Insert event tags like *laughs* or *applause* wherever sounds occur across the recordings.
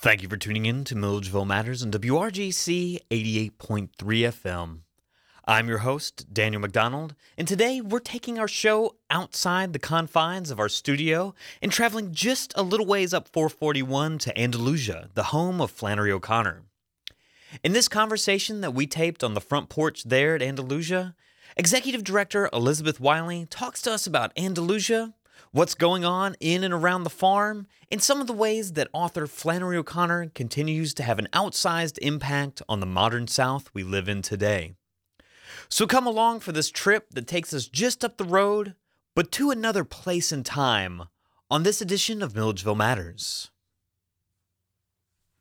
Thank you for tuning in to Milledgeville Matters on WRGC 88.3 FM. I'm your host, Daniel McDonald, and today we're taking our show outside the confines of our studio and traveling just a little ways up 441 to Andalusia, the home of Flannery O'Connor. In this conversation that we taped on the front porch there at Andalusia, Executive Director Elizabeth Wylie talks to us about Andalusia, what's going on in and around the farm, and some of the ways that author Flannery O'Connor continues to have an outsized impact on the modern South we live in today. So come along for this trip that takes us just up the road, but to another place and time on this edition of Milledgeville Matters.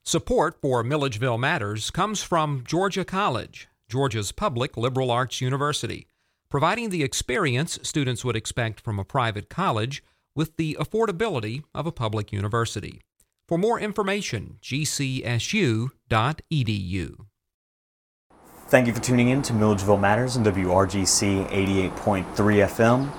Support for Milledgeville Matters comes from Georgia College, Georgia's public liberal arts university providing the experience students would expect from a private college with the affordability of a public university. For more information, gcsu.edu. Thank you for tuning in to Milledgeville Matters on WRGC 88.3 FM.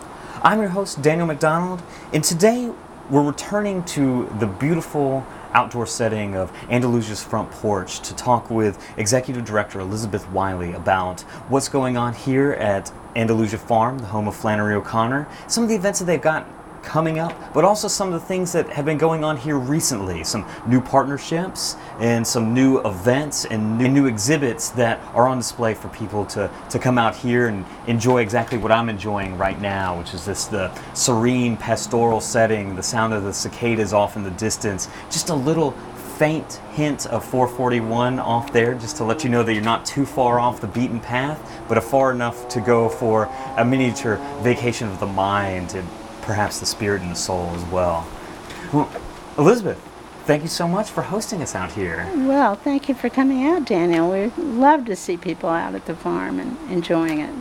I'm your host, Daniel McDonald, and today we're returning to the beautiful outdoor setting of Andalusia's front porch to talk with Executive Director Elizabeth Wylie about what's going on here at Andalusia Farm, the home of Flannery O'Connor, some of the events that they've got coming up, but also some of the things that have been going on here recently. Some new partnerships and some new events and new exhibits that are on display for people to, to come out here and enjoy exactly what I'm enjoying right now, which is this the serene pastoral setting, the sound of the cicadas off in the distance, just a little faint hint of 441 off there just to let you know that you're not too far off the beaten path, but far enough to go for a miniature vacation of the mind and perhaps the spirit and the soul as well. Well, Elizabeth, thank you so much for hosting us out here. Well, thank you for coming out, Daniel. We love to see people out at the farm and enjoying it.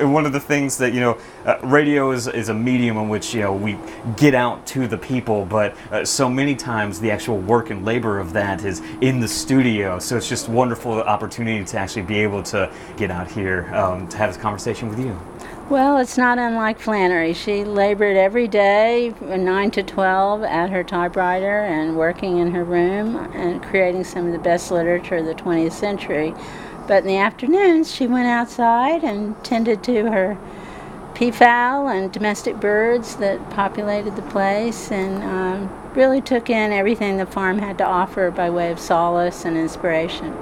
One of the things that you know, uh, radio is, is a medium in which you know we get out to the people, but uh, so many times the actual work and labor of that is in the studio. So it's just wonderful opportunity to actually be able to get out here um, to have this conversation with you. Well, it's not unlike Flannery. She labored every day, 9 to 12, at her typewriter and working in her room and creating some of the best literature of the 20th century. But in the afternoons, she went outside and tended to her peafowl and domestic birds that populated the place and um, really took in everything the farm had to offer by way of solace and inspiration.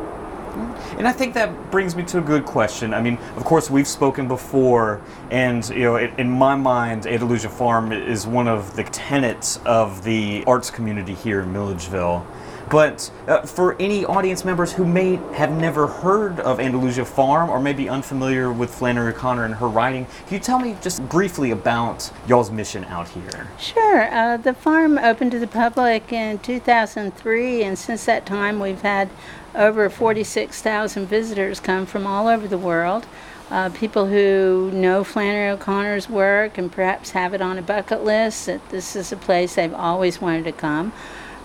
And I think that brings me to a good question. I mean, of course, we've spoken before, and you know, in my mind, Andalusia Farm is one of the tenets of the arts community here in Milledgeville. But uh, for any audience members who may have never heard of Andalusia Farm or may be unfamiliar with Flannery O'Connor and her writing, can you tell me just briefly about y'all's mission out here? Sure. Uh, the farm opened to the public in 2003, and since that time, we've had over 46,000 visitors come from all over the world. Uh, people who know Flannery O'Connor's work and perhaps have it on a bucket list that this is a place they've always wanted to come.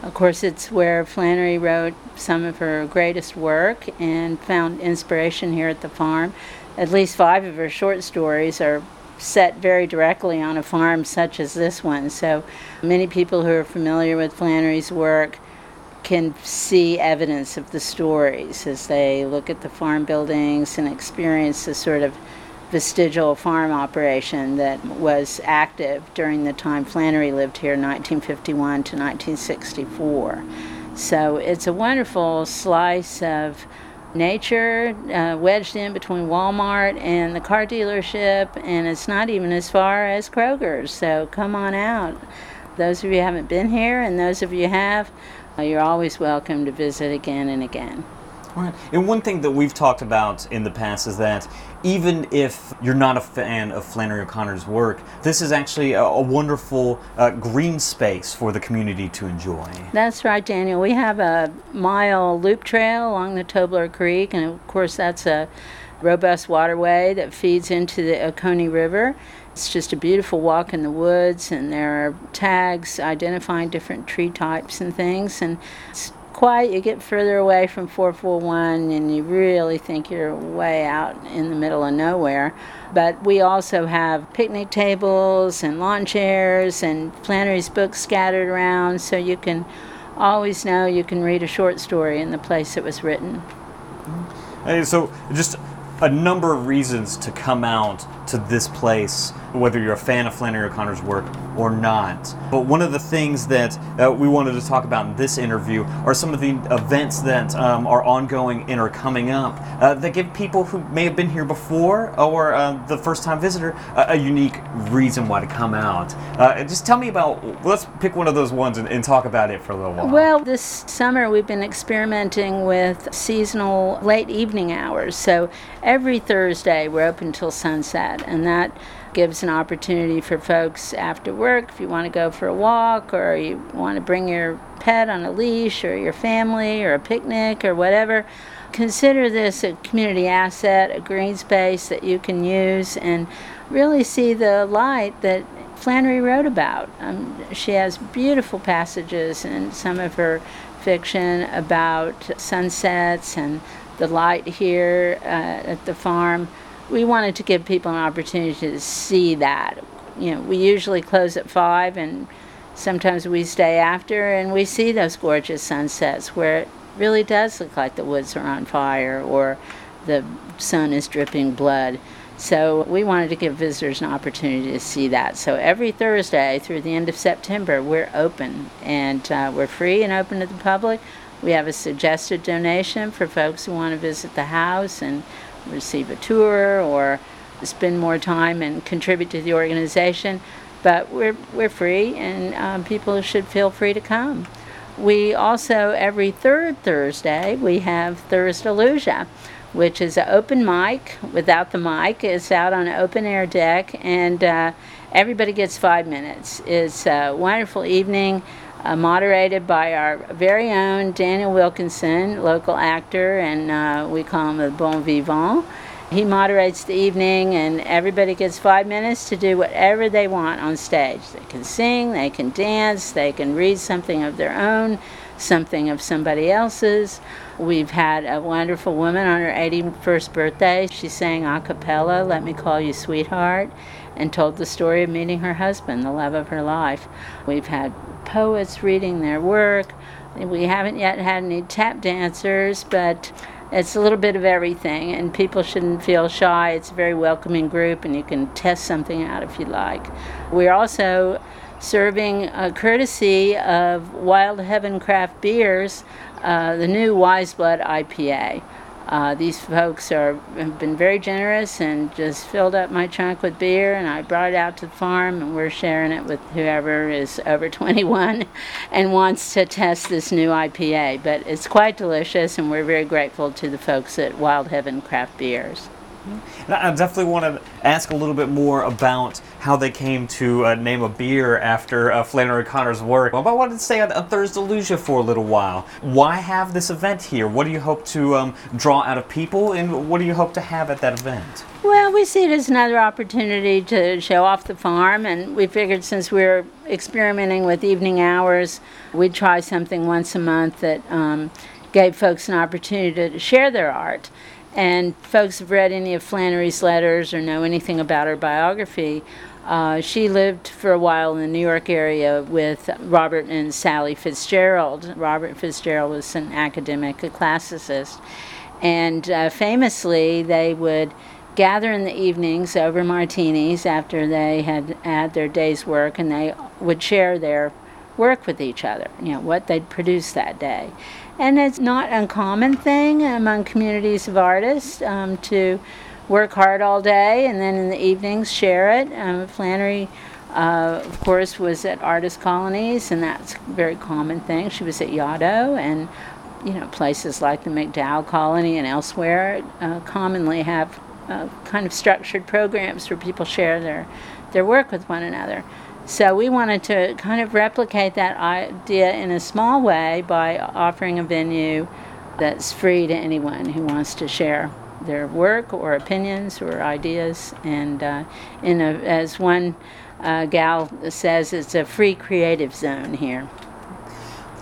Of course, it's where Flannery wrote some of her greatest work and found inspiration here at the farm. At least five of her short stories are set very directly on a farm such as this one. So many people who are familiar with Flannery's work can see evidence of the stories as they look at the farm buildings and experience the sort of vestigial farm operation that was active during the time Flannery lived here, 1951 to 1964. So it's a wonderful slice of nature uh, wedged in between Walmart and the car dealership, and it's not even as far as Kroger's. So come on out. Those of you haven't been here, and those of you have, you're always welcome to visit again and again. Right. And one thing that we've talked about in the past is that even if you're not a fan of Flannery O'Connor's work, this is actually a, a wonderful uh, green space for the community to enjoy. That's right, Daniel. We have a mile loop trail along the Tobler Creek, and of course, that's a robust waterway that feeds into the Oconee River. It's just a beautiful walk in the woods, and there are tags identifying different tree types and things, and it's quiet, you get further away from 441 and you really think you're way out in the middle of nowhere. But we also have picnic tables and lawn chairs and Flannery's books scattered around so you can always know you can read a short story in the place it was written. Hey, so just a number of reasons to come out to this place, whether you're a fan of Flannery O'Connor's work or not. But one of the things that uh, we wanted to talk about in this interview are some of the events that um, are ongoing and are coming up uh, that give people who may have been here before or uh, the first time visitor a unique reason why to come out. Uh, just tell me about, let's pick one of those ones and, and talk about it for a little while. Well, this summer we've been experimenting with seasonal late evening hours. So every Thursday we're open till sunset, and that gives an opportunity for folks after work if you want to go for a walk or you want to bring your pet on a leash or your family or a picnic or whatever. Consider this a community asset, a green space that you can use and really see the light that Flannery wrote about. Um, she has beautiful passages in some of her fiction about sunsets and the light here uh, at the farm. We wanted to give people an opportunity to see that. You know, we usually close at five, and sometimes we stay after, and we see those gorgeous sunsets where it really does look like the woods are on fire or the sun is dripping blood. So we wanted to give visitors an opportunity to see that. So every Thursday through the end of September, we're open and uh, we're free and open to the public. We have a suggested donation for folks who want to visit the house and receive a tour or spend more time and contribute to the organization. But we're, we're free and um, people should feel free to come. We also, every third Thursday, we have Thursdalusia, which is an open mic without the mic. It's out on an open air deck, and uh, everybody gets five minutes. It's a wonderful evening uh, moderated by our very own Daniel Wilkinson, local actor, and uh, we call him the bon vivant. He moderates the evening, and everybody gets five minutes to do whatever they want on stage. They can sing, they can dance, they can read something of their own, something of somebody else's. We've had a wonderful woman on her 81st birthday. She sang a cappella, Let Me Call You Sweetheart, and told the story of meeting her husband, the love of her life. We've had poets reading their work. We haven't yet had any tap dancers, but it's a little bit of everything, and people shouldn't feel shy. It's a very welcoming group, and you can test something out if you like. We're also serving a courtesy of Wild Heaven Craft Beers, uh, the new Wise Blood IPA. Uh, these folks are have been very generous and just filled up my trunk with beer, and I brought it out to the farm, and we're sharing it with whoever is over *laughs* 21 and wants to test this new IPA. But it's quite delicious, and we're very grateful to the folks at Wild Heaven Craft Beers. I definitely want to ask a little bit more about how they came to uh, name a beer after uh, Flannery O'Connor's work. But I wanted to stay on, on Thursdalusia for a little while. Why have this event here? What do you hope to um, draw out of people, and what do you hope to have at that event? Well, we see it as another opportunity to show off the farm, and we figured since we're experimenting with evening hours, we'd try something once a month that um, gave folks an opportunity to share their art. And folks have read any of Flannery's letters or know anything about her biography. Uh, she lived for a while in the New York area with Robert and Sally Fitzgerald. Robert Fitzgerald was an academic, a classicist. And uh, famously, they would gather in the evenings over martinis after they had had their day's work and they would share their work with each other, you know, what they'd produce that day. And it's not uncommon thing among communities of artists um, to work hard all day and then in the evenings share it. Um, Flannery, uh, of course, was at artist colonies, and that's a very common thing. She was at Yaddo, and you know places like the MacDowell Colony and elsewhere uh, commonly have uh, kind of structured programs where people share their their work with one another. So we wanted to kind of replicate that idea in a small way by offering a venue that's free to anyone who wants to share their work or opinions or ideas. And uh, in a, as one uh, gal says, it's a free creative zone here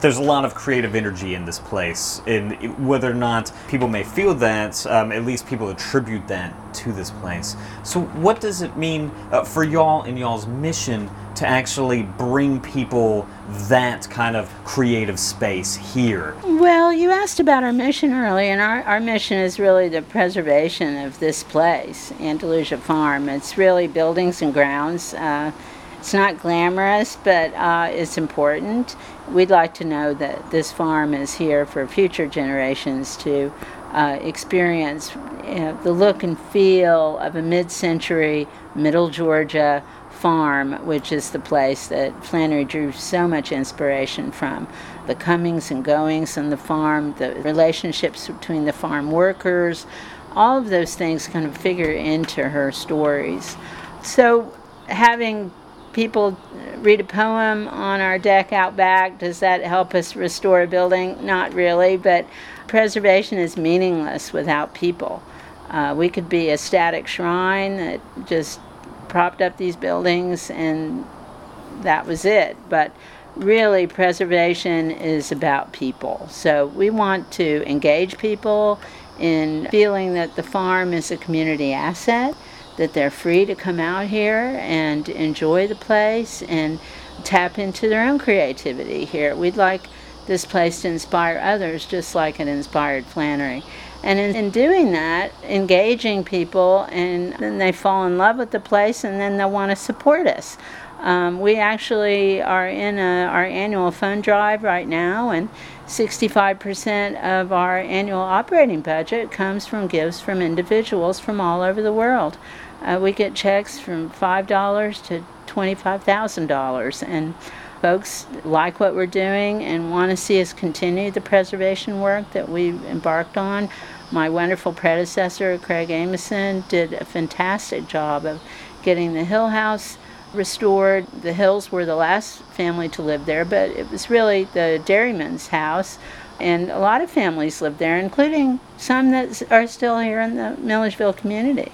there's a lot of creative energy in this place, and whether or not people may feel that, um, at least people attribute that to this place. So, what does it mean uh, for y'all and y'all's mission to actually bring people that kind of creative space here? Well, you asked about our mission earlier, and our, our mission is really the preservation of this place, Andalusia Farm. It's really buildings and grounds. Uh, it's not glamorous, but uh, it's important. We'd like to know that this farm is here for future generations to uh, experience you know, the look and feel of a mid century middle Georgia farm, which is the place that Flannery drew so much inspiration from. The comings and goings on the farm, the relationships between the farm workers, all of those things kind of figure into her stories. So, having people read a poem on our deck out back, does that help us restore a building? Not really, but preservation is meaningless without people. Uh, we could be a static shrine that just propped up these buildings and that was it. But really, preservation is about people. So we want to engage people in feeling that the farm is a community asset that they're free to come out here and enjoy the place and tap into their own creativity here. We'd like this place to inspire others just like it inspired Flannery. And in, in, doing that, engaging people, and then they fall in love with the place and then they'll want to support us. Um, we actually are in a, our annual fund drive right now, and 65% of our annual operating budget comes from gifts from individuals from all over the world. Uh, we get checks from $5 to $25,000, and folks like what we're doing and want to see us continue the preservation work that we've embarked on. My wonderful predecessor, Craig Amason, did a fantastic job of getting the Hill House restored. The Hills were the last family to live there, but it was really the dairyman's house. And a lot of families lived there, including some that are still here in the Milledgeville community.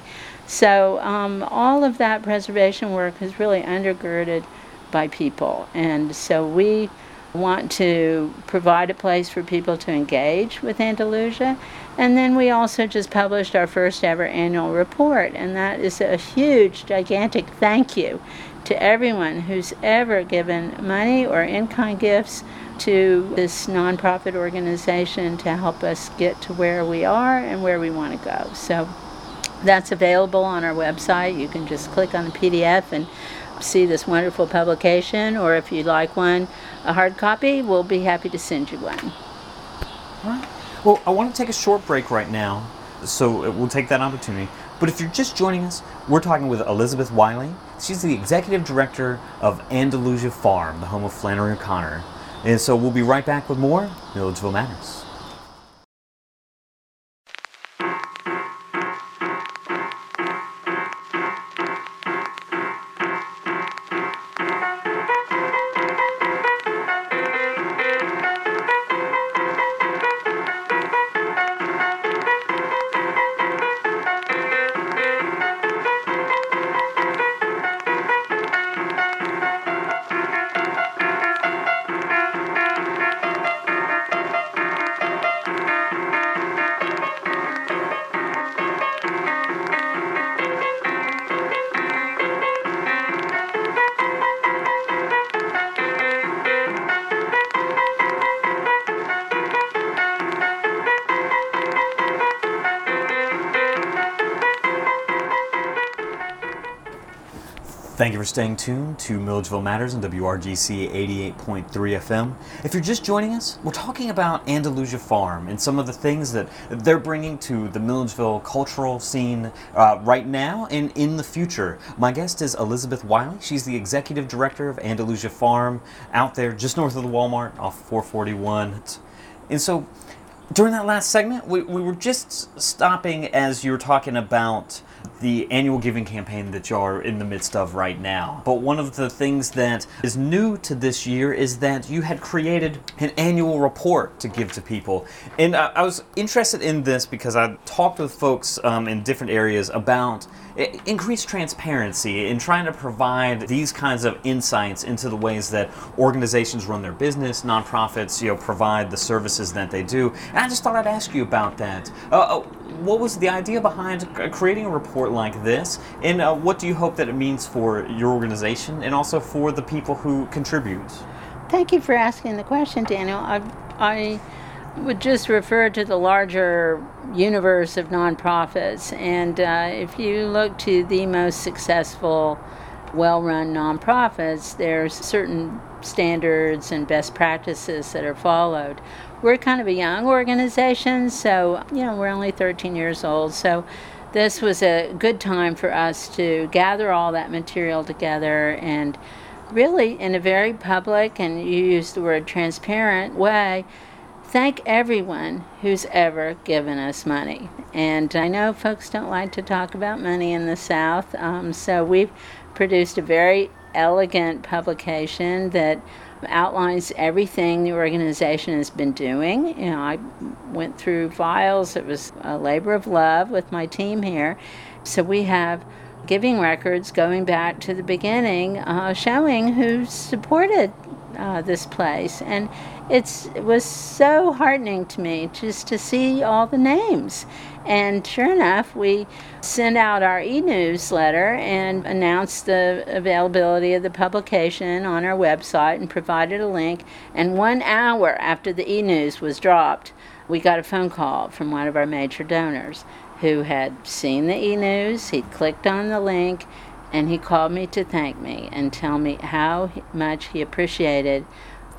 So um, all of that preservation work is really undergirded by people. And so we want to provide a place for people to engage with Andalusia. And then we also just published our first ever annual report, and that is a huge, gigantic thank you to everyone who's ever given money or in kind gifts to this nonprofit organization to help us get to where we are and where we want to go. So that's available on our website. You can just click on the PDF and see this wonderful publication, or if you'd like one, a hard copy, we'll be happy to send you one. All right. Well, I want to take a short break right now, so we'll take that opportunity. But if you're just joining us, we're talking with Elizabeth Wylie. She's the executive director of Andalusia Farm, the home of Flannery O'Connor. And so we'll be right back with more Milledgeville Matters. Thank you for staying tuned to Milledgeville Matters on WRGC 88.3 FM. If you're just joining us, we're talking about Andalusia Farm and some of the things that they're bringing to the Milledgeville cultural scene uh, right now and in the future. My guest is Elizabeth Wylie. She's the executive director of Andalusia Farm out there just north of the Walmart off 441. And so during that last segment, we, we were just stopping as you were talking about the annual giving campaign that you're in the midst of right now. But one of the things that is new to this year is that you had created an annual report to give to people. And I, I was interested in this because I talked with folks um, in different areas about increased transparency in trying to provide these kinds of insights into the ways that organizations run their business, nonprofits, you know, provide the services that they do. And I just thought I'd ask you about that. Uh, uh what was the idea behind creating a report like this, and uh, what do you hope that it means for your organization and also for the people who contribute? Thank you for asking the question, Daniel. I, I would just refer to the larger universe of nonprofits, and uh, if you look to the most successful, well-run nonprofits, there's certain standards and best practices that are followed we're kind of a young organization, so, you know, we're only 13 years old. So this was a good time for us to gather all that material together and really, in a very public and you use the word transparent way, thank everyone who's ever given us money. And I know folks don't like to talk about money in the South, um, so we've produced a very elegant publication that outlines everything the organization has been doing. You know, I went through files. It was a labor of love with my team here. So we have giving records going back to the beginning, uh, showing who supported uh, this place. And it's, it was so heartening to me just to see all the names. And sure enough, we sent out our e newsletter and announced the availability of the publication on our website and provided a link. And one hour after the e news was dropped, we got a phone call from one of our major donors who had seen the e news, he'd clicked on the link, and he called me to thank me and tell me how much he appreciated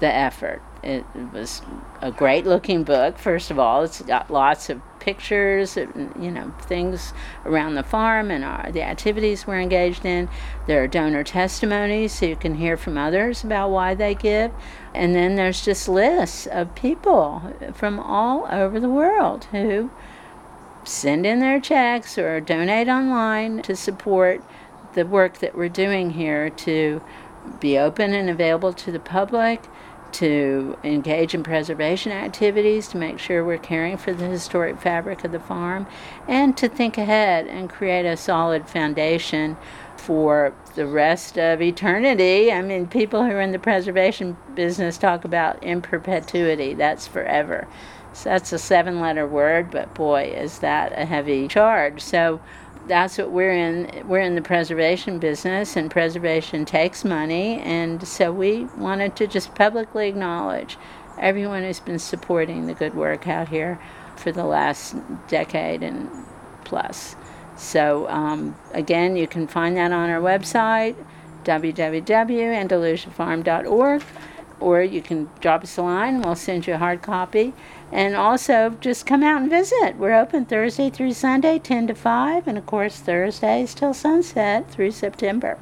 the effort. It was a great looking book, first of all. It's got lots of pictures, you know, things around the farm and our, the activities we're engaged in. There are donor testimonies so you can hear from others about why they give. And then there's just lists of people from all over the world who send in their checks or donate online to support the work that we're doing here to be open and available to the public to engage in preservation activities to make sure we're caring for the historic fabric of the farm, and to think ahead and create a solid foundation for the rest of eternity. I mean, people who are in the preservation business talk about in perpetuity, that's forever. So that's a seven letter word, but boy, is that a heavy charge. So that's what we're in. We're in the preservation business, and preservation takes money. And so we wanted to just publicly acknowledge everyone who's been supporting the good work out here for the last decade and plus. So, um, again, you can find that on our website, www.andalusiafarm.org, or you can drop us a line, we'll send you a hard copy. And also, just come out and visit. We're open Thursday through Sunday, 10 to 5, and of course, Thursdays till sunset through September.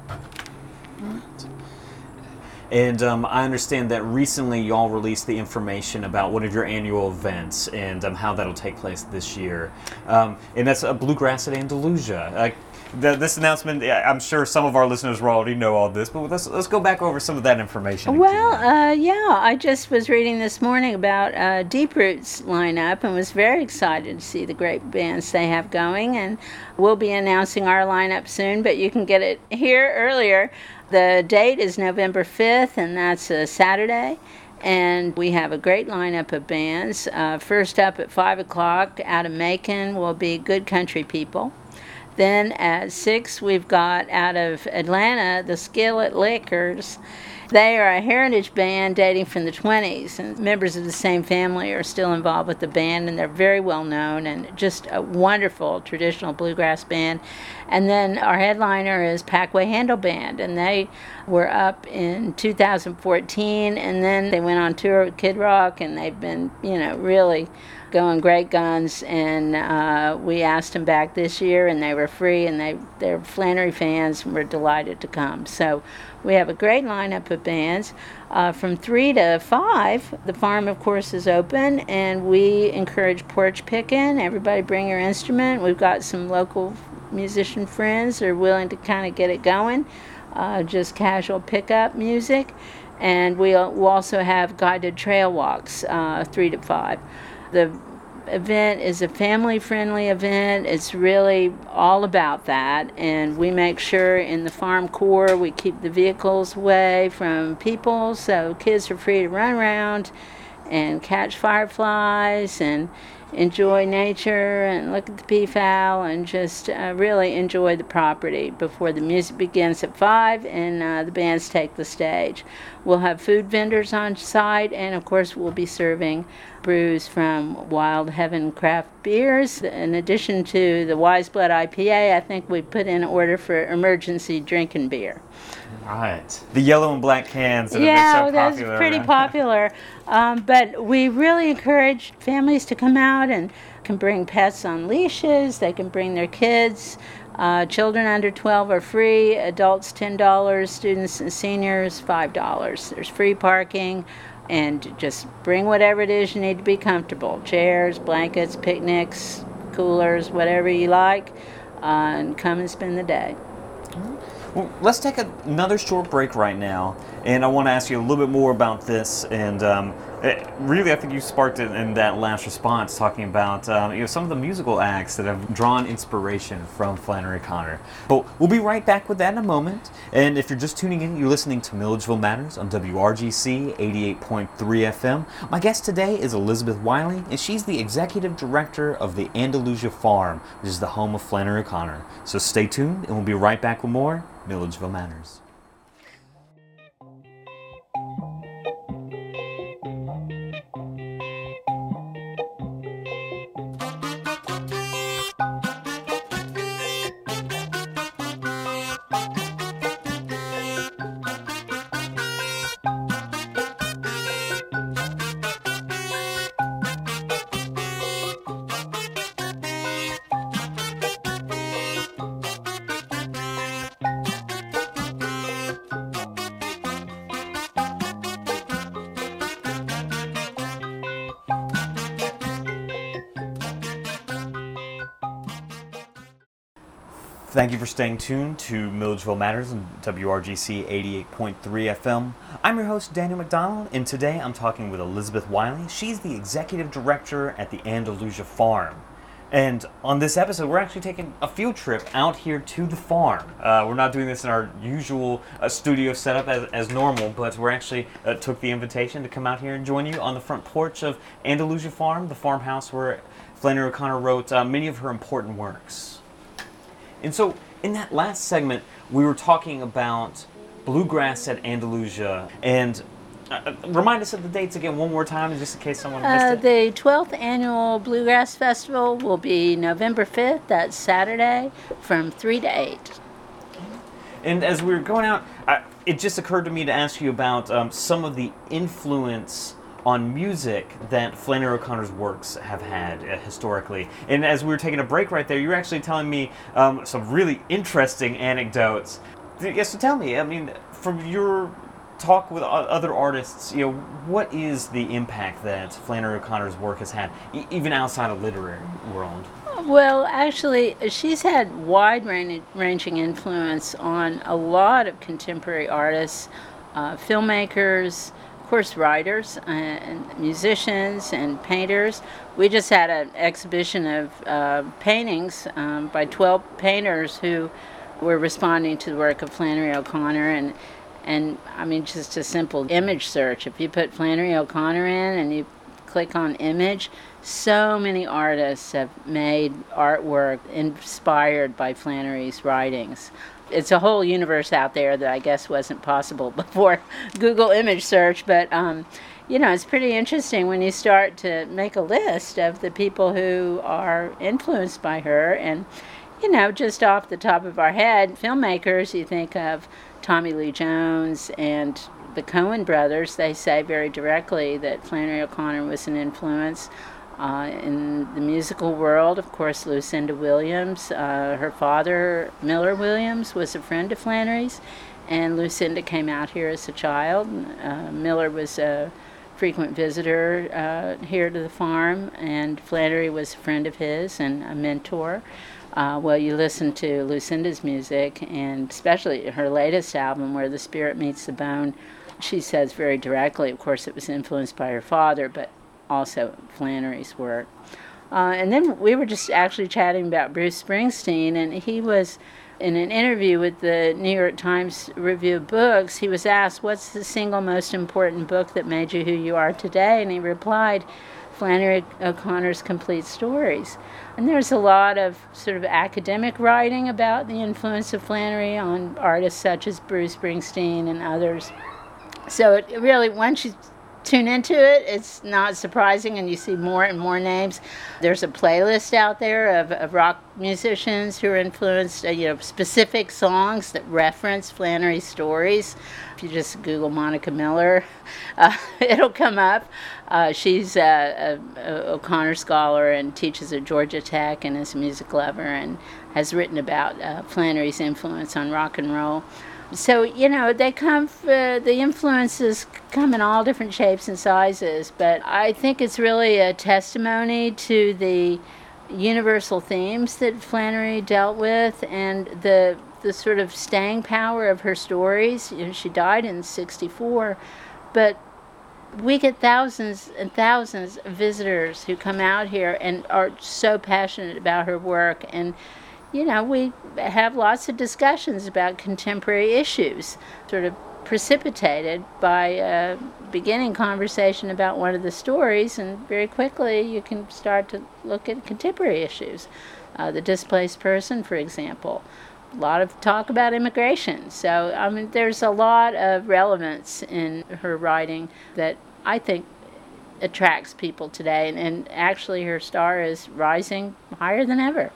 And um, I understand that recently y'all released the information about one of your annual events and um, how that'll take place this year. Um, and that's a Bluegrass at Andalusia. Uh, the, this announcement, I'm sure some of our listeners will already know all this, but let's, let's go back over some of that information. Well, uh, yeah, I just was reading this morning about uh, Deep Roots lineup and was very excited to see the great bands they have going. And we'll be announcing our lineup soon, but you can get it here earlier. The date is November 5th, and that's a Saturday and we have a great lineup of bands. Uh, first up at 5 o'clock out of Macon will be Good Country People. Then at six, we've got out of Atlanta the Skillet Lickers. They are a heritage band dating from the 20s, and members of the same family are still involved with the band, and they're very well known and just a wonderful traditional bluegrass band. And then our headliner is Packway Handle Band, and they were up in 2014, and then they went on tour with Kid Rock, and they've been, you know, really going great guns, and uh, we asked them back this year, and they were free, and they they're Flannery fans, and we're delighted to come. So we have a great lineup of bands. Uh, from three to five, the farm, of course, is open, and we encourage porch picking. Everybody bring your instrument. We've got some local musician friends that are willing to kind of get it going, uh, just casual pickup music. And we'll, also have guided trail walks, uh, three to five. The event is a family friendly event. It's really all about that. And we make sure in the farm core we keep the vehicles away from people so kids are free to run around and catch fireflies and enjoy nature and look at the peafowl and just uh, really enjoy the property before the music begins at 5 and uh, the bands take the stage. We'll have food vendors on site and of course we'll be serving brews from Wild Heaven Craft Beers. In addition to the Wise Blood IPA, I think we put in order for emergency drinking beer. Right. The yellow and black cans that yeah, have been so that's popular. pretty around- *laughs* popular. Um, but we really encourage families to come out and can bring pets on leashes. They can bring their kids. Uh, children under 12 are free. Adults $10. Students and seniors $5. There's free parking. And just bring whatever it is you need to be comfortable chairs, blankets, picnics, coolers, whatever you like. Uh, and come and spend the day. Well, let's take another short break right now, and I want to ask you a little bit more about this. And um, eh, really, I think you sparked it in that last response, talking about um, you know some of the musical acts that have drawn inspiration from Flannery Connor. But we'll be right back with that in a moment. And if you're just tuning in, you're listening to Milledgeville Matters on WRGC 88.3 FM. My guest today is Elizabeth Wylie, and she's the executive director of the Andalusia Farm, which is the home of Flannery Connor. So stay tuned, and we'll be right back with more Milledgeville Matters. For staying tuned to Milledgeville Matters on WRGC 88.3 FM. I'm your host, Daniel McDonald, and today I'm talking with Elizabeth Wylie. She's the executive director at the Andalusia Farm. And on this episode, we're actually taking a field trip out here to the farm. Uh, we're not doing this in our usual uh, studio setup as, as normal, but we're actually uh, took the invitation to come out here and join you on the front porch of Andalusia Farm, the farmhouse where Flannery O'Connor wrote uh, many of her important works. And so, in that last segment, we were talking about bluegrass at Andalusia. And uh, uh, remind us of the dates again one more time, just in case someone Uh, missed it. the 12th annual Bluegrass Festival will be November 5th, that's Saturday, from 3 to 8. And as we were going out, I, it just occurred to me to ask you about um, some of the influence on music that Flannery O'Connor's works have had uh, historically. And as we were taking a break right there, you were actually telling me um, some really interesting anecdotes. Yes, so tell me, I mean, from your talk with other artists, you know, what is the impact that Flannery O'Connor's work has had, e- even outside of literary world? Well, actually, she's had wide ranging influence on a lot of contemporary artists, uh, filmmakers, course, writers, and musicians, and painters. We just had an exhibition of uh, paintings um, by 12 painters who were responding to the work of Flannery O'Connor and and I mean just a simple image search. If you put Flannery O'Connor in and you click on image, so many artists have made artwork inspired by Flannery's writings. It's a whole universe out there that I guess wasn't possible *laughs* before Google image search, but um, you know, it's pretty interesting when you start to make a list of the people who are influenced by her and you know, just off the top of our head, filmmakers, you think of Tommy Lee Jones and the Coen brothers, they say very directly that Flannery O'Connor was an influence. Uh, in the musical world, of course, Lucinda Williams, uh, her father, Miller Williams, was a friend of Flannery's, and Lucinda came out here as a child. Uh, Miller was a frequent visitor uh, here to the farm, and Flannery was a friend of his and a mentor. Uh, well, you listen to Lucinda's music, and especially her latest album, Where the Spirit Meets the Bone, she says very directly, of course, it was influenced by her father, but also Flannery's work. Uh, and then we were just actually chatting about Bruce Springsteen, and he was in an interview with the New York Times Review of Books. He was asked, What's the single most important book that made you who you are today? And he replied, Flannery O'Connor's complete stories. And there's a lot of sort of academic writing about the influence of Flannery on artists such as Bruce Springsteen and others. So it really, once you tune into it, it's not surprising, and you see more and more names. There's a playlist out there of, of rock musicians who are influenced, uh, you know, specific songs that reference Flannery's stories. If you just Google Monica Miller, *laughs* uh, *laughs* it'll come up. Uh, she's a, a, a O'Connor scholar and teaches at Georgia Tech and is a music lover and has written about uh, Flannery's influence on rock and roll so you know they come uh, the influences come in all different shapes and sizes but i think it's really a testimony to the universal themes that flannery dealt with and the the sort of staying power of her stories. You know, she died in 64 but we get thousands and thousands of visitors who come out here and are so passionate about her work and you know, we have lots of discussions about contemporary issues, sort of precipitated by a beginning conversation about one of the stories, and very quickly you can start to look at contemporary issues. Uh, the displaced person, for example. A lot of talk about immigration. So, I mean, there's a lot of relevance in her writing that I think attracts people today, and, and actually her star is rising higher than ever.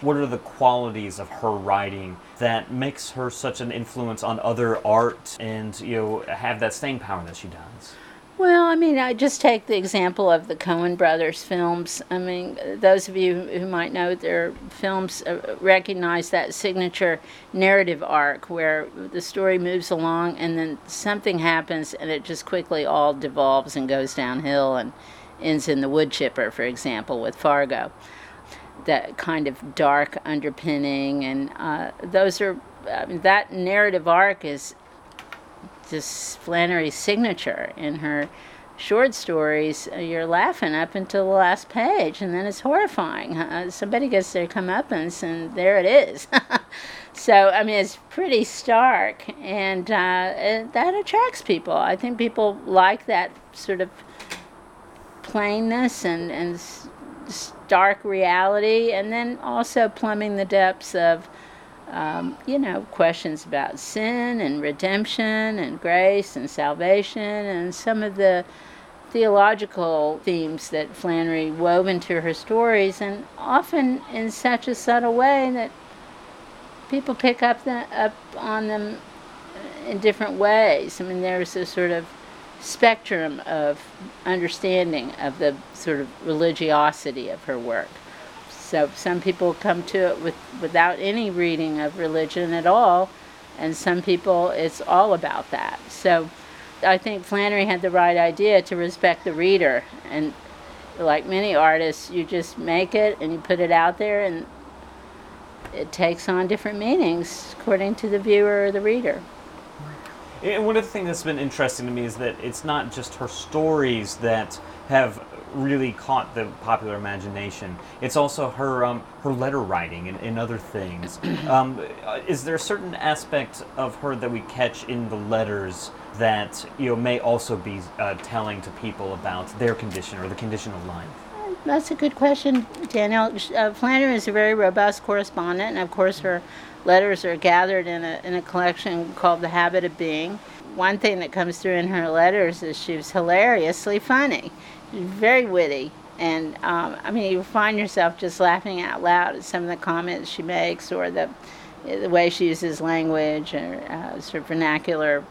What are the qualities of her writing that makes her such an influence on other art and you know have that staying power that she does? Well, I mean, I just take the example of the Coen brothers films. I mean, those of you who might know their films uh, recognize that signature narrative arc where the story moves along and then something happens and it just quickly all devolves and goes downhill and ends in the wood chipper, for example, with Fargo that kind of dark underpinning, and uh, those are I mean, that narrative arc is just Flannery's signature in her short stories. You're laughing up until the last page, and then it's horrifying. Uh, somebody gets their comeuppance, and there it is. *laughs* so I mean, it's pretty stark, and uh, it, that attracts people. I think people like that sort of plainness and and stark reality, and then also plumbing the depths of, um, you know, questions about sin and redemption and grace and salvation and some of the theological themes that Flannery wove into her stories, and often in such a subtle way that people pick up, the, up on them in different ways. I mean, there's a sort of spectrum of understanding of the sort of religiosity of her work. So some people come to it with without any reading of religion at all, and some people it's all about that. So I think Flannery had the right idea to respect the reader, and like many artists, you just make it and you put it out there, and it takes on different meanings according to the viewer or the reader. And one of the things that's been interesting to me is that it's not just her stories that have really caught the popular imagination. It's also her um, her letter writing and, and other things. *clears throat* Um, is there a certain aspect of her that we catch in the letters that you know may also be uh, telling to people about their condition or the condition of life? That's a good question, Danielle. Uh, Flannery is a very robust correspondent, and of course her letters are gathered in a, in a collection called The Habit of Being. One thing that comes through in her letters is she was hilariously funny, She's very witty. And um, I mean, you find yourself just laughing out loud at some of the comments she makes or the, the way she uses language or uh, sort of vernacular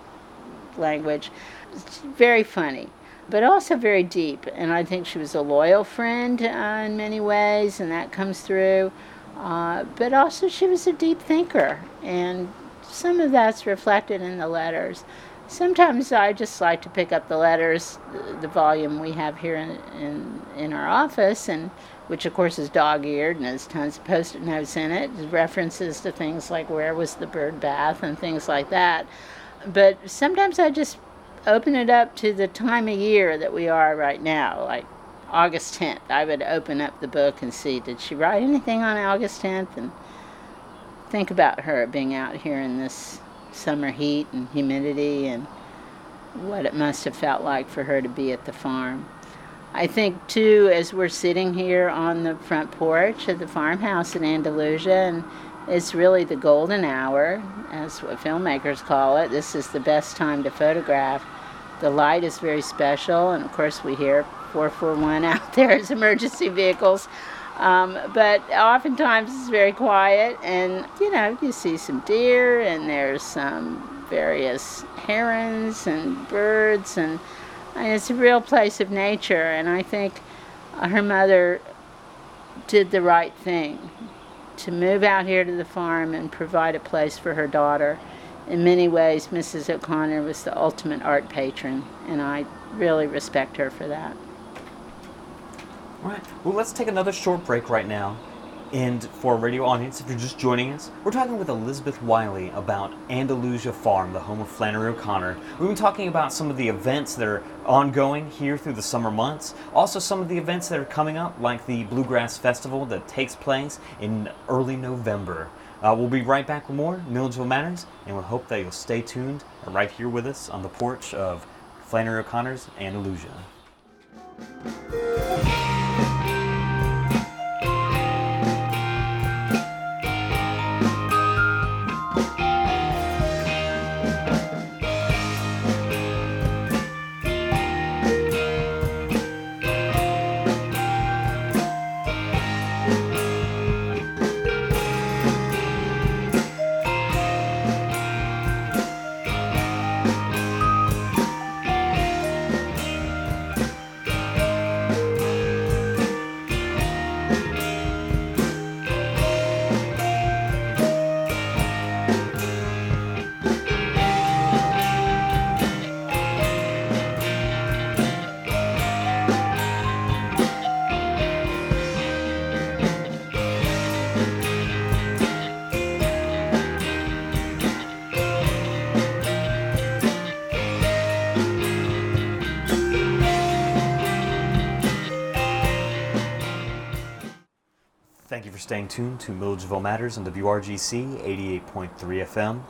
language. It's very funny but also very deep. And I think she was a loyal friend uh, in many ways, and that comes through. Uh, but also, she was a deep thinker, and some of that's reflected in the letters. Sometimes I just like to pick up the letters, the volume we have here in, in, in our office, and which of course is dog-eared and has tons of post-it notes in it, references to things like where was the bird bath and things like that. But sometimes I just open it up to the time of year that we are right now, like August 10th. I would open up the book and see, did she write anything on August 10th? And think about her being out here in this summer heat and humidity and what it must have felt like for her to be at the farm. I think, too, as we're sitting here on the front porch of the farmhouse in Andalusia, and it's really the golden hour, as what filmmakers call it. This is the best time to photograph. The light is very special, and of course, we hear 441 *laughs* out there as emergency vehicles. Um, but oftentimes it's very quiet, and you know, you see some deer, and there's some various herons and birds, and and it's a real place of nature, and I think her mother did the right thing to move out here to the farm and provide a place for her daughter. In many ways, Mrs. O'Connor was the ultimate art patron, and I really respect her for that. All right. Well, let's take another short break right now. And for our radio audience, if you're just joining us, we're talking with Elizabeth Wylie about Andalusia Farm, the home of Flannery O'Connor. We've been talking about some of the events that are ongoing here through the summer months, also some of the events that are coming up, like the Bluegrass Festival that takes place in early November. Uh, we'll be right back with more Milledgeville Matters, and we hope that you'll stay tuned right here with us on the porch of Flannery O'Connor's Andalusia. Staying tuned to Milledgeville Matters on WRGC 88.3 FM.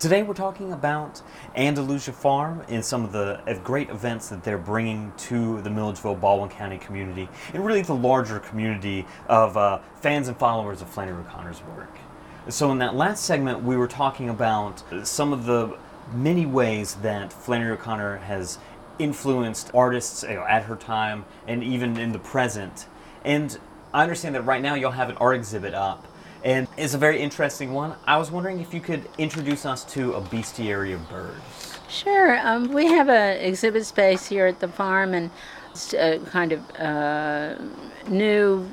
Today we're talking about Andalusia Farm and some of the great events that they're bringing to the Milledgeville Baldwin County community and really the larger community of uh, fans and followers of Flannery O'Connor's work. So in that last segment we were talking about some of the many ways that Flannery O'Connor has influenced artists you know, at her time and even in the present. And I understand that right now you'll have an art exhibit up, and it's a very interesting one. I was wondering if you could introduce us to a bestiary of birds. Sure. Um, we have an exhibit space here at the farm, and it's a kind of uh, new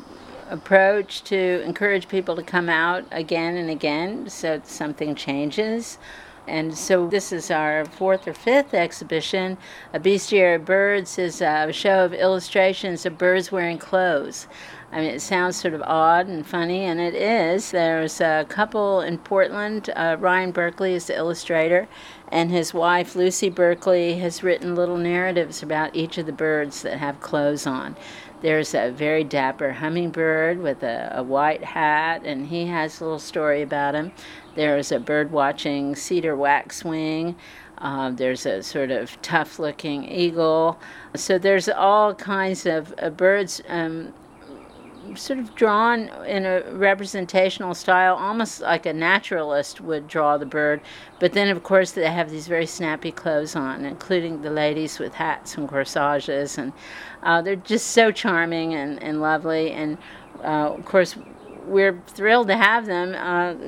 approach to encourage people to come out again and again so something changes. And so this is our fourth or fifth exhibition. A Bestiary of Birds is a show of illustrations of birds wearing clothes. I mean, it sounds sort of odd and funny, and it is. There's a couple in Portland. Uh, Ryan Berkley is the illustrator, and his wife, Lucy Berkley, has written little narratives about each of the birds that have clothes on. There's a very dapper hummingbird with a, a white hat, and he has a little story about him. There's a bird watching cedar waxwing. Uh, there's a sort of tough looking eagle. So there's all kinds of uh, birds um, sort of drawn in a representational style, almost like a naturalist would draw the bird. But then, of course, they have these very snappy clothes on, including the ladies with hats and corsages. And uh, they're just so charming and, and lovely. And uh, of course, we're thrilled to have them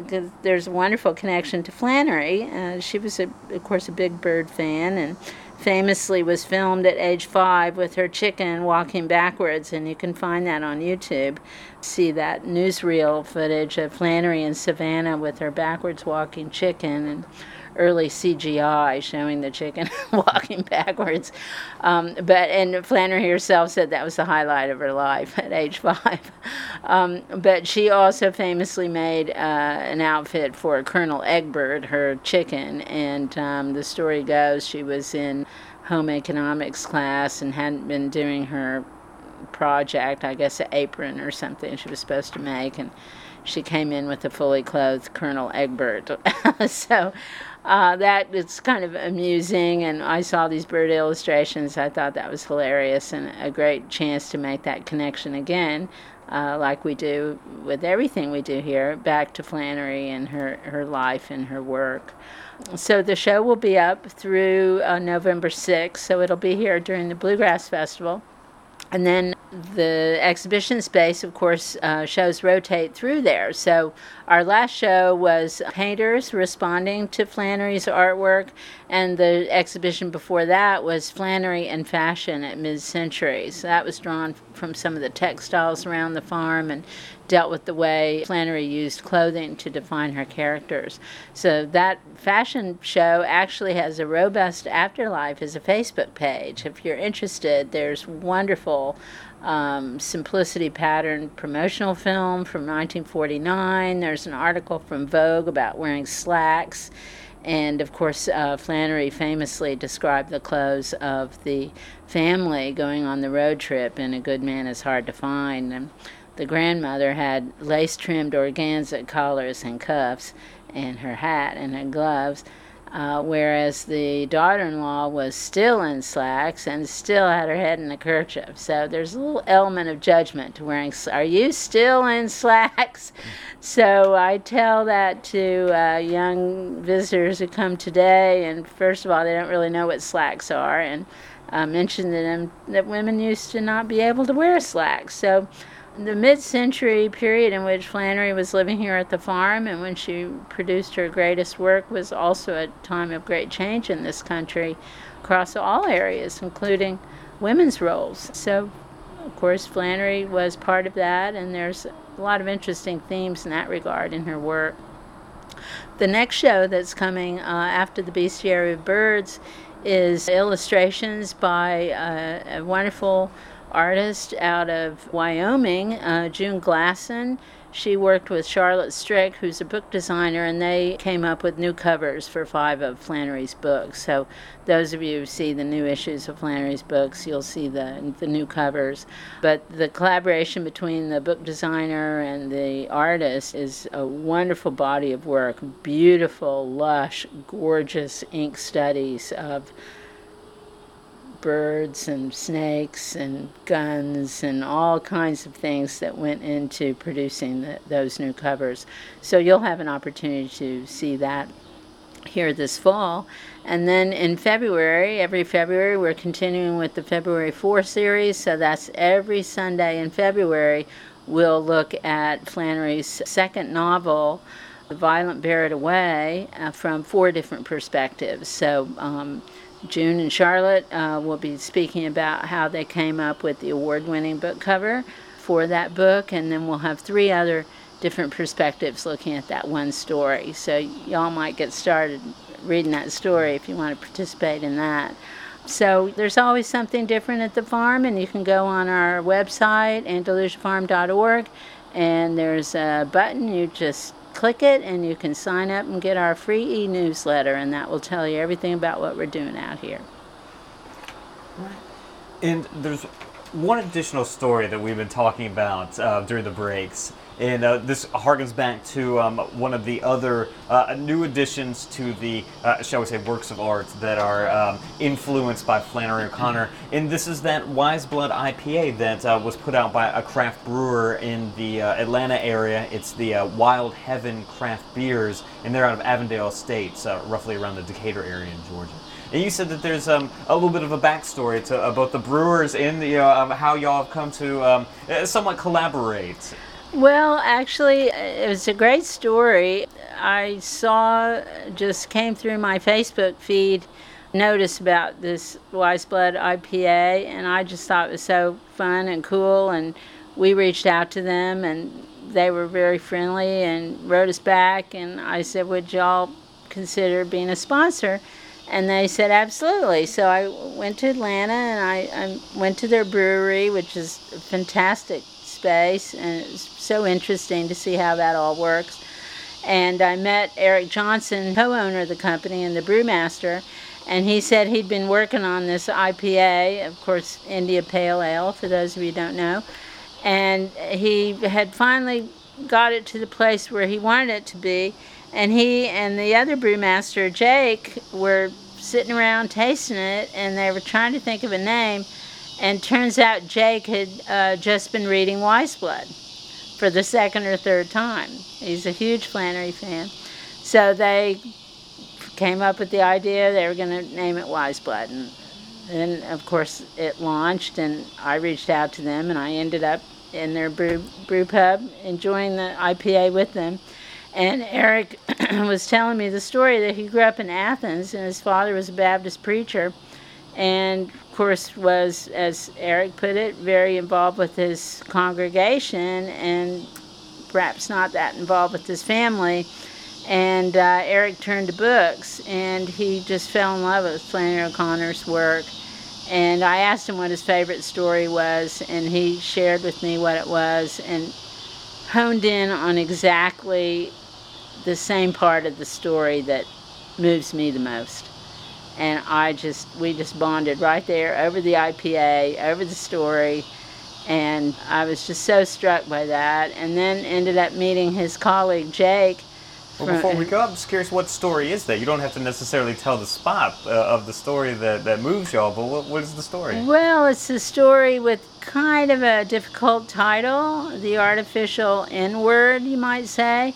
because uh, there's a wonderful connection to Flannery. Uh, she was, a, of course, a big bird fan and famously was filmed at age five with her chicken walking backwards, and you can find that on YouTube. See that newsreel footage of Flannery in Savannah with her backwards walking chicken and early CGI showing the chicken *laughs* walking backwards. Um, but and Flannery herself said that was the highlight of her life at age *laughs* five. Um, but she also famously made uh, an outfit for Colonel Egbert, her chicken, and um, the story goes she was in home economics class and hadn't been doing her project, I guess an apron or something she was supposed to make, and she came in with a fully clothed Colonel Egbert. *laughs* so uh, that it's kind of amusing, and I saw these bird illustrations. I thought that was hilarious and a great chance to make that connection again. Uh, like we do with everything we do here, back to Flannery and her, her life and her work. So the show will be up through uh, November 6th, so it'll be here during the Bluegrass Festival. And then the exhibition space, of course, uh, shows rotate through there. So our last show was painters responding to Flannery's artwork, and the exhibition before that was Flannery and fashion at mid-century. So that was drawn from some of the textiles around the farm and dealt with the way Flannery used clothing to define her characters. So that fashion show actually has a robust afterlife as a Facebook page. If you're interested, there's wonderful um, Simplicity Pattern promotional film from 1949. There's an article from Vogue about wearing slacks. And of course, uh, Flannery famously described the clothes of the family going on the road trip in A Good Man is Hard to Find. And the grandmother had lace trimmed organza collars and cuffs, and her hat and her gloves. Uh, whereas the daughter-in-law was still in slacks and still had her head in a kerchief. So there's a little element of judgment to wearing. Are you still in slacks? *laughs* So I tell that to uh, young visitors who come today, and first of all, they don't really know what slacks are, and I mention to them that women used to not be able to wear slacks. So the mid-century period in which Flannery was living here at the farm and when she produced her greatest work was also a time of great change in this country across all areas, including women's roles. So, of course, Flannery was part of that, and there's a lot of interesting themes in that regard in her work. The next show that's coming uh, after the Bestiary of Birds is illustrations by uh, a wonderful artist out of Wyoming, uh, June Glasson. She worked with Charlotte Strick, who's a book designer, and they came up with new covers for five of Flannery's books. So, those of you who see the new issues of Flannery's books, you'll see the, the new covers. But the collaboration between the book designer and the artist is a wonderful body of work. Beautiful, lush, gorgeous ink studies of birds and snakes and guns and all kinds of things that went into producing the, those new covers. So you'll have an opportunity to see that here this fall. And then in February, every February, we're continuing with the February 4 series. So that's every Sunday in February, we'll look at Flannery's second novel. The Violent Bear It Away uh, from four different perspectives. So um, June and Charlotte uh, will be speaking about how they came up with the award winning book cover for that book, and then we'll have three other different perspectives looking at that one story. So, y'all might get started reading that story if you want to participate in that. So, there's always something different at the farm, and you can go on our website, andalusiafarm.org, and there's a button you just click it and you can sign up and get our free e-newsletter and that will tell you everything about what we're doing out here. And there's one additional story that we've been talking about uh, during the breaks, and uh, this harkens back to um, one of the other uh, new additions to the, uh, shall we say, works of art that are um, influenced by Flannery O'Connor. And this is that Wise Blood IPA that uh, was put out by a craft brewer in the uh, Atlanta area. It's the Wild Heaven Craft Beers, and they're out of Avondale Estates, roughly around the Decatur area in Georgia. And you said that there's um, a little bit of a backstory to uh, both the brewers and the, uh, um, how y'all have come to um, uh, somewhat collaborate. Well, actually, it was a great story. I saw, just came through my Facebook feed, notice about this Wise Blood IPA, and I just thought it was so fun and cool. And we reached out to them, and they were very friendly and wrote us back. And I said, Would y'all consider being a sponsor? And they said, absolutely. So I went to Atlanta and I, I went to their brewery, which is fantastic space. And it was so interesting to see how that all works. And I met Eric Johnson, co owner of the company and the brewmaster. And he said he'd been working on this IPA, of course, India Pale Ale, for those of you who don't know. And he had finally got it to the place where he wanted it to be. And he and the other brewmaster, Jake, were sitting around tasting it and they were trying to think of a name. And turns out Jake had uh, just been reading Wise Blood for the second or third time. He's a huge Flannery fan. So they came up with the idea they were going to name it Wise Blood. And then, of course, it launched, and I reached out to them, and I ended up in their brew, brew pub enjoying the IPA with them. And Eric *clears throat* was telling me the story that he grew up in Athens, and his father was a Baptist preacher, and course was, as Eric put it, very involved with his congregation, and perhaps not that involved with his family and uh, Eric turned to books, and he just fell in love with Flannery O'Connor's work. And I asked him what his favorite story was, and he shared with me what it was, and honed in on exactly the same part of the story that moves me the most. And I just, we just bonded right there over the IPA, over the story, and I was just so struck by that. And then ended up meeting his colleague Jake well, before we go, I'm just curious what story is that? You don't have to necessarily tell the spot uh, of the story that, that moves y'all, but what, what is the story? Well, it's a story with kind of a difficult title, The Artificial N Word, you might say.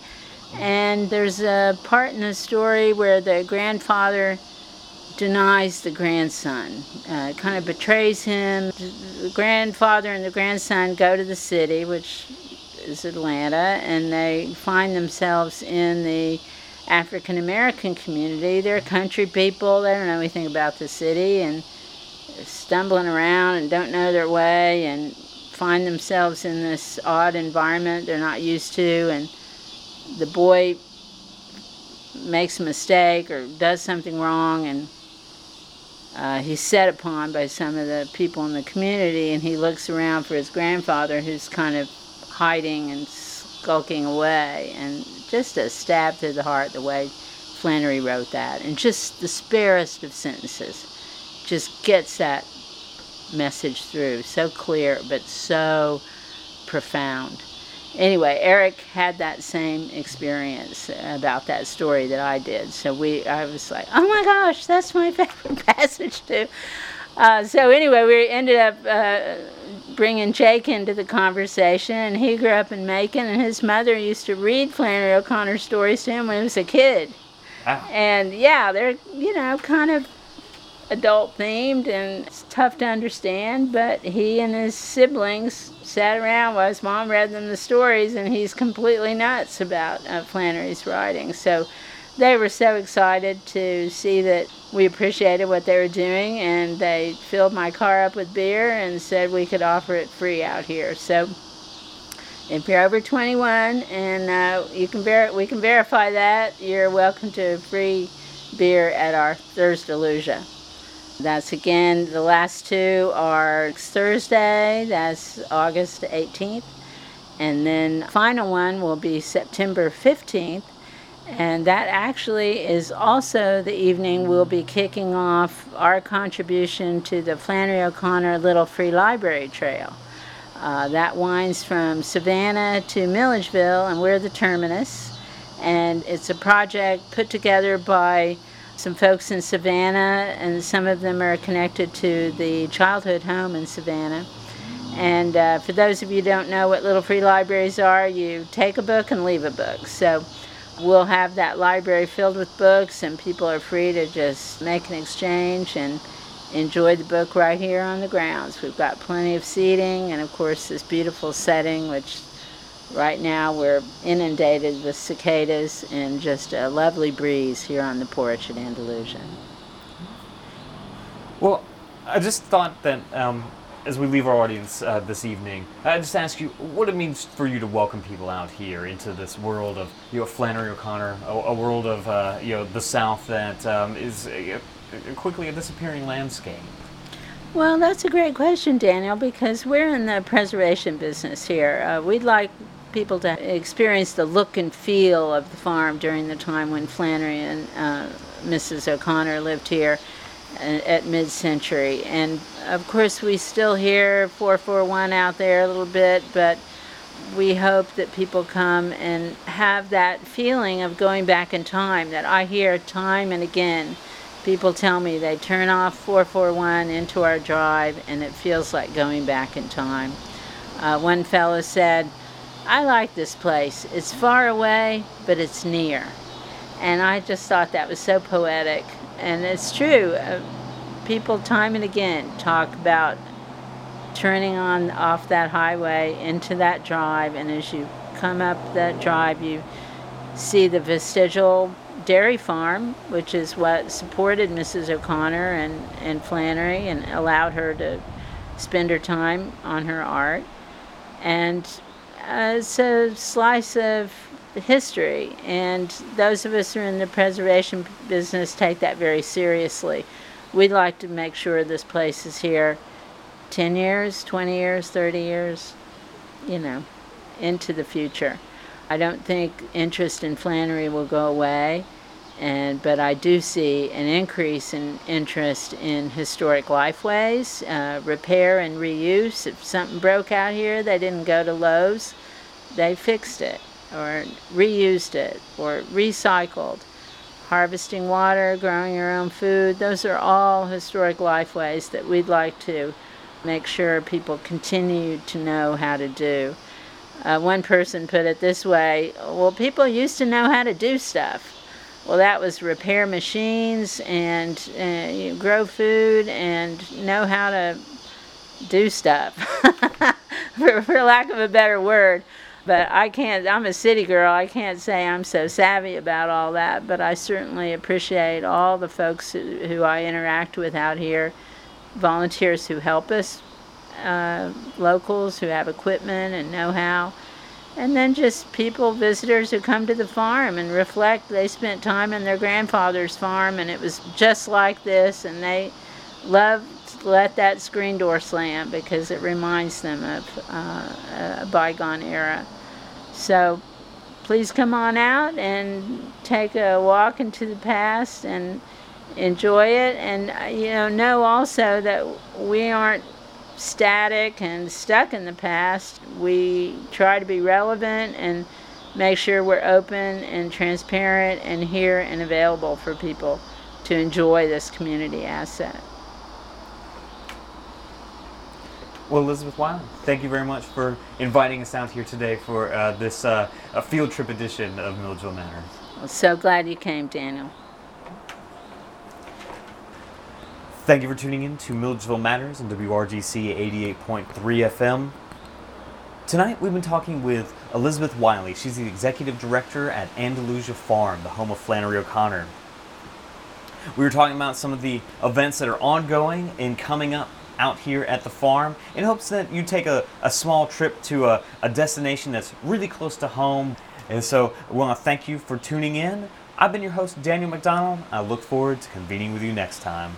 And there's a part in the story where the grandfather denies the grandson, uh, kind of betrays him. The grandfather and the grandson go to the city, which is Atlanta, and they find themselves in the African American community. They're country people, they don't know anything about the city, and stumbling around and don't know their way, and find themselves in this odd environment they're not used to, and the boy makes a mistake or does something wrong, and uh, he's set upon by some of the people in the community, and he looks around for his grandfather, who's kind of hiding and skulking away, and just a stab through the heart the way Flannery wrote that, and just the sparest of sentences just gets that message through so clear but so profound. Anyway, Eric had that same experience about that story that I did. So we, I was like, oh my gosh, that's my *laughs* favorite passage too. Uh, so anyway, we ended up uh, bringing Jake into the conversation, and he grew up in Macon, and his mother used to read Flannery O'Connor stories to him when he was a kid. Wow. And yeah, they're you know kind of adult themed and it's tough to understand, but he and his siblings sat around while his mom read them the stories, and he's completely nuts about uh, Flannery's writing. So they were so excited to see that we appreciated what they were doing and they filled my car up with beer and said we could offer it free out here so if you're over 21 and uh, you can ver- we can verify that you're welcome to free beer at our Thursdalusia. That's again the last two are Thursday that's August 18th and then final one will be September 15th and that actually is also the evening we'll be kicking off our contribution to the Flannery O'Connor Little Free Library Trail. Uh, that winds from Savannah to Milledgeville, and we're the terminus. And it's a project put together by some folks in Savannah, and some of them are connected to the childhood home in Savannah. And uh, for those of you who don't know what Little Free Libraries are, you take a book and leave a book. So We'll have that library filled with books, and people are free to just make an exchange and enjoy the book right here on the grounds. We've got plenty of seating, and of course, this beautiful setting, which right now we're inundated with cicadas and just a lovely breeze here on the porch at Andalusia. Well, I just thought that um, as we leave our audience uh, this evening, I just ask you what it means for you to welcome people out here into this world of you know Flannery O'Connor, a, a world of uh, you know the South that um, is uh, quickly a disappearing landscape. Well, that's a great question, Daniel, because we're in the preservation business here. Uh, we'd like people to experience the look and feel of the farm during the time when Flannery and uh, Mrs. O'Connor lived here at mid century. And of course, we still hear 441 out there a little bit, but we hope that people come and have that feeling of going back in time that I hear time and again. People tell me they turn off 441 into our drive and it feels like going back in time. Uh, one fellow said, I like this place. It's far away, but it's near. And I just thought that was so poetic. And it's true. Uh, people, time and again, talk about turning on off that highway into that drive. And as you come up that drive, you see the vestigial dairy farm, which is what supported Mrs. O'Connor and, and Flannery and allowed her to spend her time on her art. And uh, it's a slice of history, and those of us who are in the preservation business take that very seriously. We'd like to make sure this place is here 10 years, 20 years, 30 years, you know, into the future. I don't think interest in Flannery will go away, and but I do see an increase in interest in historic lifeways, uh, repair and reuse. If something broke out here, they didn't go to Lowe's, they fixed it or reused it or recycled. Harvesting water, growing your own food, those are all historic lifeways that we'd like to make sure people continue to know how to do. Uh, one person put it this way well, people used to know how to do stuff. Well, that was repair machines and uh, grow food and know how to do stuff, *laughs* for, for lack of a better word. But I can't, I'm a city girl. I can't say I'm so savvy about all that, but I certainly appreciate all the folks who, who I interact with out here, volunteers who help us, uh, locals who have equipment and know how, and then just people, visitors who come to the farm and reflect. They spent time in their grandfather's farm and it was just like this, and they love to let that screen door slam because it reminds them of uh, a bygone era. So please come on out and take a walk into the past and enjoy it. And uh, you know, know also that we aren't static and stuck in the past. We try to be relevant and make sure we're open and transparent and here and available for people to enjoy this community asset. Well, Elizabeth Wylie, thank you very much for inviting us out here today for uh, this uh, field trip edition of Milledgeville Matters. I'm so glad you came, Daniel. Thank you for tuning in to Milledgeville Matters on WRGC 88.3 FM. Tonight we've been talking with Elizabeth Wylie. She's the executive director at Andalusia Farm, the home of Flannery O'Connor. We were talking about some of the events that are ongoing and coming up out here at the farm in hopes that you take a, a small trip to a, a destination that's really close to home. And so we want to thank you for tuning in. I've been your host, Daniel McDonald. I look forward to convening with you next time.